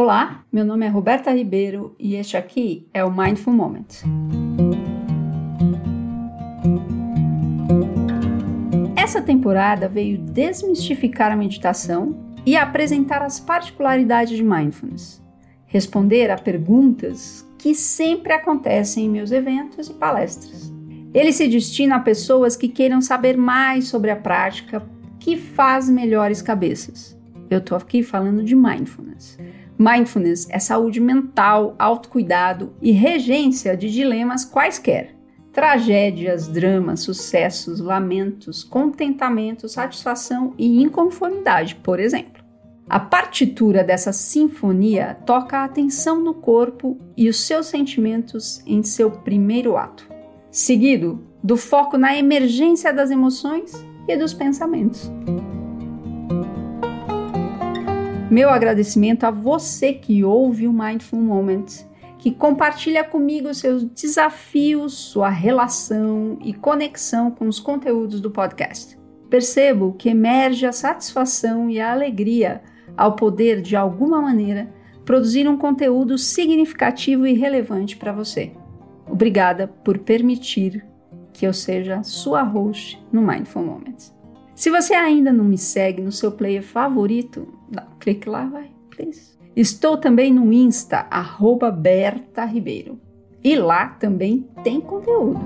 Olá, meu nome é Roberta Ribeiro e este aqui é o Mindful Moment. Essa temporada veio desmistificar a meditação e apresentar as particularidades de mindfulness, responder a perguntas que sempre acontecem em meus eventos e palestras. Ele se destina a pessoas que queiram saber mais sobre a prática que faz melhores cabeças. Eu estou aqui falando de mindfulness. Mindfulness é saúde mental, autocuidado e regência de dilemas quaisquer. Tragédias, dramas, sucessos, lamentos, contentamento, satisfação e inconformidade, por exemplo. A partitura dessa sinfonia toca a atenção no corpo e os seus sentimentos em seu primeiro ato, seguido do foco na emergência das emoções e dos pensamentos. Meu agradecimento a você que ouve o Mindful Moment, que compartilha comigo seus desafios, sua relação e conexão com os conteúdos do podcast. Percebo que emerge a satisfação e a alegria ao poder, de alguma maneira, produzir um conteúdo significativo e relevante para você. Obrigada por permitir que eu seja sua host no Mindful Moments. Se você ainda não me segue no seu player favorito, clique lá, vai, please. Estou também no Insta, arroba Berta Ribeiro. E lá também tem conteúdo.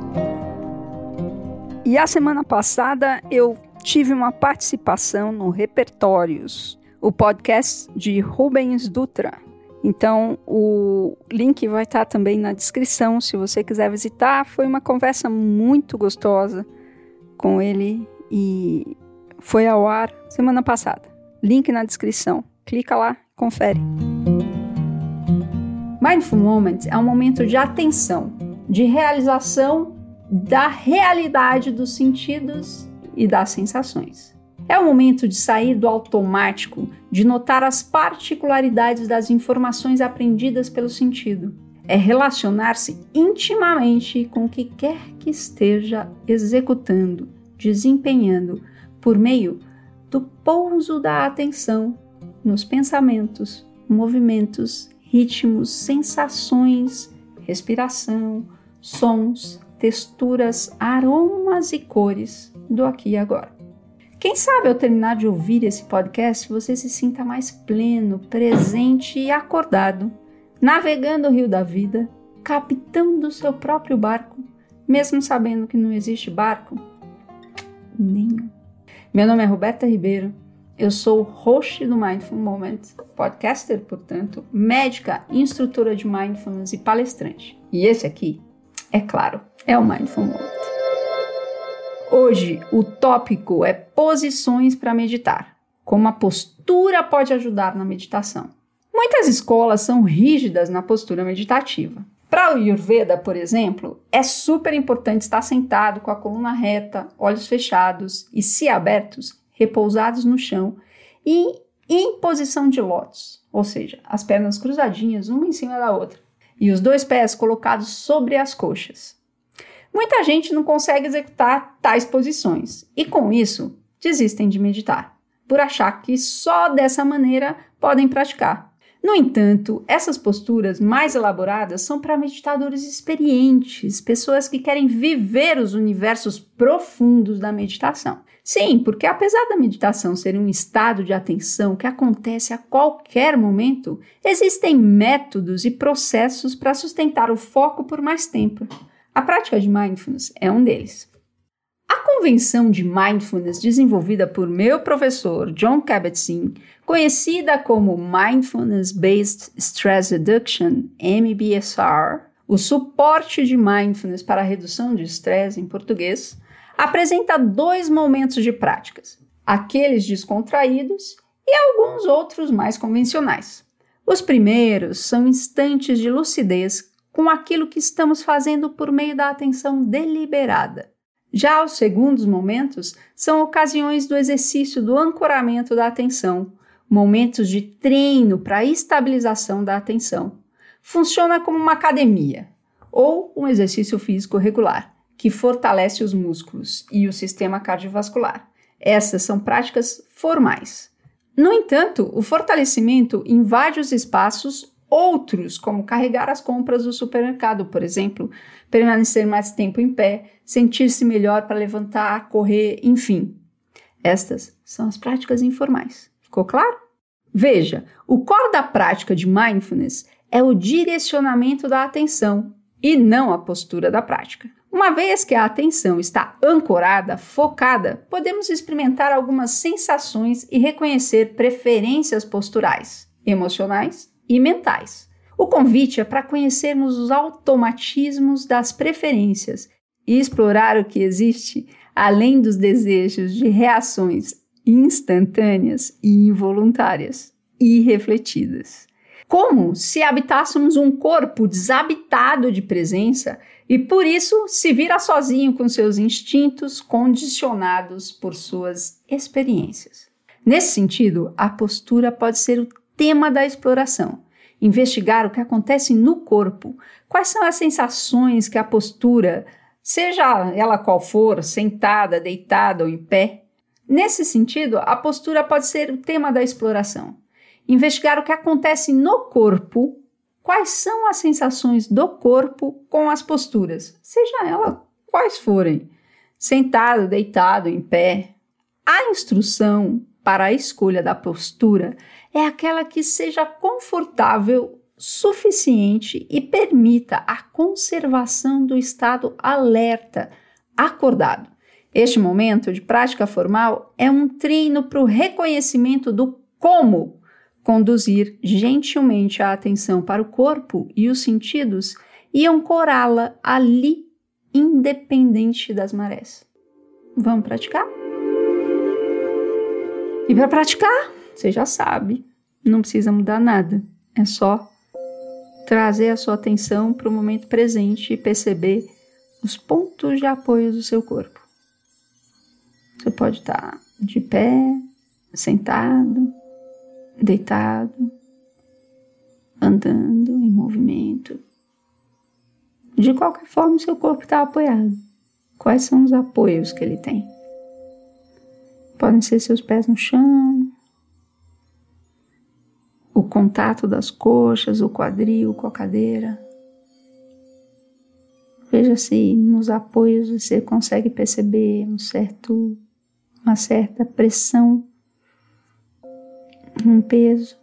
E a semana passada eu tive uma participação no Repertórios, o podcast de Rubens Dutra. Então, o link vai estar também na descrição se você quiser visitar. Foi uma conversa muito gostosa com ele e foi ao ar semana passada. Link na descrição. Clica lá, confere. Mindful Moments é um momento de atenção, de realização da realidade dos sentidos e das sensações. É o momento de sair do automático, de notar as particularidades das informações aprendidas pelo sentido. É relacionar-se intimamente com o que quer que esteja executando, desempenhando, por meio do pouso da atenção nos pensamentos, movimentos, ritmos, sensações, respiração, sons, texturas, aromas e cores do aqui e agora. Quem sabe ao terminar de ouvir esse podcast você se sinta mais pleno, presente e acordado, navegando o rio da vida, capitão do seu próprio barco, mesmo sabendo que não existe barco nenhum. Meu nome é Roberta Ribeiro, eu sou host do Mindful Moment, podcaster, portanto, médica, instrutora de mindfulness e palestrante. E esse aqui, é claro, é o Mindful Moment. Hoje, o tópico é posições para meditar. Como a postura pode ajudar na meditação. Muitas escolas são rígidas na postura meditativa. Para o Ayurveda, por exemplo, é super importante estar sentado com a coluna reta, olhos fechados e, se abertos, repousados no chão e em posição de lótus, ou seja, as pernas cruzadinhas uma em cima da outra e os dois pés colocados sobre as coxas. Muita gente não consegue executar tais posições e, com isso, desistem de meditar, por achar que só dessa maneira podem praticar. No entanto, essas posturas mais elaboradas são para meditadores experientes, pessoas que querem viver os universos profundos da meditação. Sim, porque apesar da meditação ser um estado de atenção que acontece a qualquer momento, existem métodos e processos para sustentar o foco por mais tempo. A prática de mindfulness é um deles. A convenção de mindfulness desenvolvida por meu professor John Kabat-Zinn, conhecida como Mindfulness Based Stress Reduction (MBSR), o suporte de mindfulness para a redução de estresse em português, apresenta dois momentos de práticas: aqueles descontraídos e alguns outros mais convencionais. Os primeiros são instantes de lucidez com aquilo que estamos fazendo por meio da atenção deliberada. Já os segundos momentos são ocasiões do exercício do ancoramento da atenção, momentos de treino para estabilização da atenção. Funciona como uma academia ou um exercício físico regular, que fortalece os músculos e o sistema cardiovascular. Essas são práticas formais. No entanto, o fortalecimento invade os espaços outros, como carregar as compras do supermercado, por exemplo, permanecer mais tempo em pé, sentir-se melhor para levantar, correr, enfim. Estas são as práticas informais. Ficou claro? Veja, o core da prática de mindfulness é o direcionamento da atenção e não a postura da prática. Uma vez que a atenção está ancorada, focada, podemos experimentar algumas sensações e reconhecer preferências posturais, emocionais e mentais. O convite é para conhecermos os automatismos das preferências e explorar o que existe além dos desejos de reações instantâneas e involuntárias e refletidas. Como se habitássemos um corpo desabitado de presença e por isso se vira sozinho com seus instintos condicionados por suas experiências. Nesse sentido, a postura pode ser o tema da exploração. Investigar o que acontece no corpo, quais são as sensações que a postura, seja ela qual for, sentada, deitada ou em pé. Nesse sentido, a postura pode ser o tema da exploração. Investigar o que acontece no corpo, quais são as sensações do corpo com as posturas, seja ela quais forem, sentado, deitado, em pé. A instrução para a escolha da postura é aquela que seja confortável suficiente e permita a conservação do estado alerta, acordado. Este momento de prática formal é um treino para o reconhecimento do como conduzir gentilmente a atenção para o corpo e os sentidos e ancorá-la ali, independente das marés. Vamos praticar? E para praticar, você já sabe, não precisa mudar nada. É só trazer a sua atenção para o momento presente e perceber os pontos de apoio do seu corpo. Você pode estar de pé, sentado, deitado, andando em movimento. De qualquer forma, o seu corpo está apoiado. Quais são os apoios que ele tem? Podem ser seus pés no chão, o contato das coxas, o quadril com a cadeira. Veja se nos apoios você consegue perceber um certo, uma certa pressão, um peso.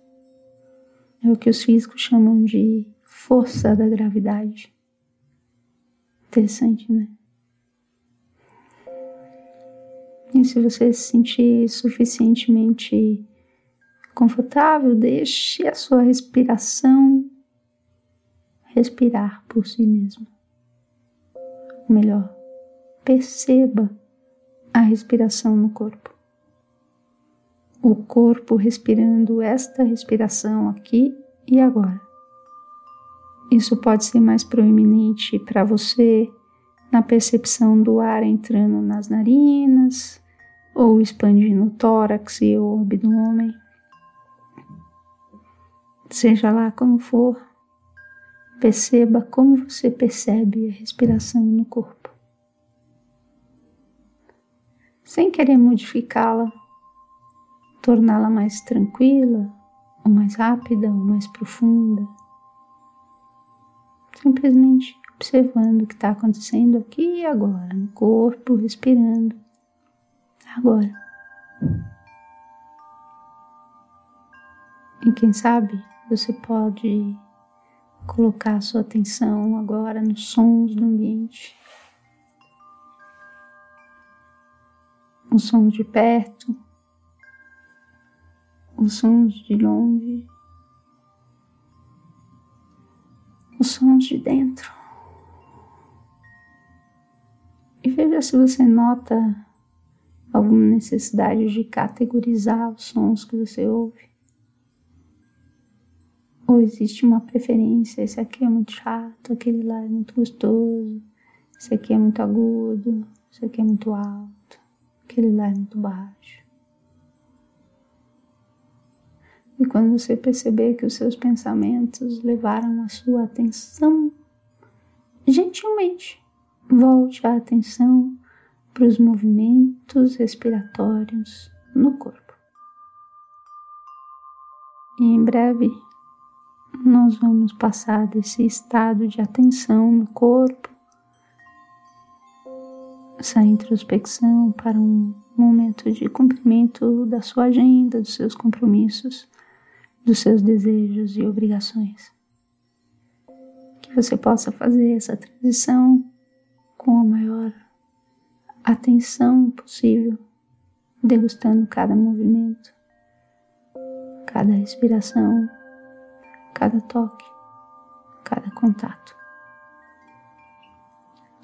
É o que os físicos chamam de força da gravidade. Interessante, né? E se você se sentir suficientemente confortável, deixe a sua respiração respirar por si mesmo. Ou melhor, perceba a respiração no corpo. O corpo respirando esta respiração aqui e agora. Isso pode ser mais proeminente para você na percepção do ar entrando nas narinas ou expandindo o tórax e o abdômen. Seja lá como for, perceba como você percebe a respiração no corpo. Sem querer modificá-la, torná-la mais tranquila, ou mais rápida, ou mais profunda. Simplesmente observando o que está acontecendo aqui e agora, no corpo, respirando. Agora. E quem sabe você pode colocar sua atenção agora nos sons do ambiente. Os sons de perto, os sons de longe, os sons de dentro. E veja se você nota alguma necessidade de categorizar os sons que você ouve. Ou existe uma preferência, esse aqui é muito chato, aquele lá é muito gostoso, esse aqui é muito agudo, esse aqui é muito alto, aquele lá é muito baixo. E quando você perceber que os seus pensamentos levaram a sua atenção, gentilmente Volte a atenção para os movimentos respiratórios no corpo. E em breve nós vamos passar desse estado de atenção no corpo, essa introspecção para um momento de cumprimento da sua agenda, dos seus compromissos, dos seus desejos e obrigações. Que você possa fazer essa transição com a maior atenção possível, degustando cada movimento, cada respiração cada toque, cada contato.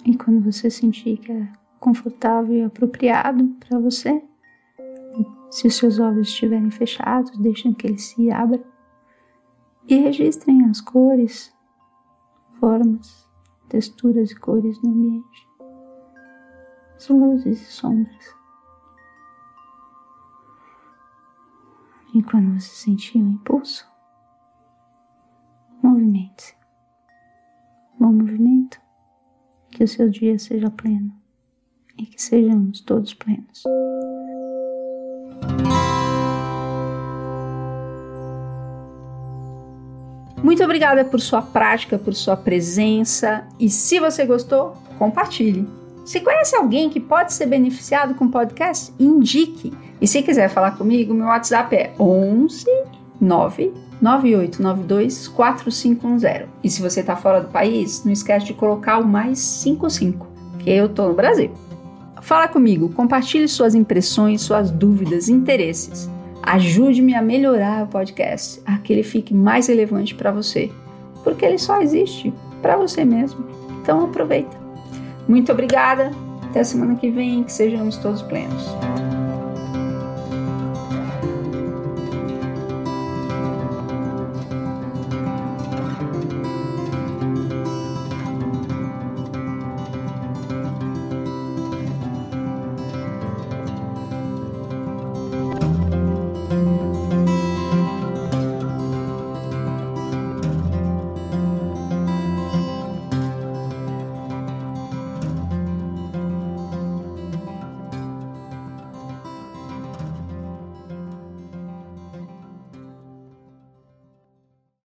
E quando você sentir que é confortável e apropriado para você, se os seus olhos estiverem fechados, deixem que eles se abram e registrem as cores, formas, texturas e cores no ambiente, as luzes e sombras. E quando você sentir o um impulso, Movimente-se. Bom movimento. Que o seu dia seja pleno e que sejamos todos plenos. Muito obrigada por sua prática, por sua presença e se você gostou, compartilhe. Se conhece alguém que pode ser beneficiado com o podcast, indique. E se quiser falar comigo, meu WhatsApp é 11 9 9892 4510. E se você está fora do país, não esquece de colocar o mais 55, que eu tô no Brasil. Fala comigo, compartilhe suas impressões, suas dúvidas, interesses. Ajude-me a melhorar o podcast, a que ele fique mais relevante para você, porque ele só existe para você mesmo. Então aproveita. Muito obrigada. Até semana que vem, que sejamos todos plenos.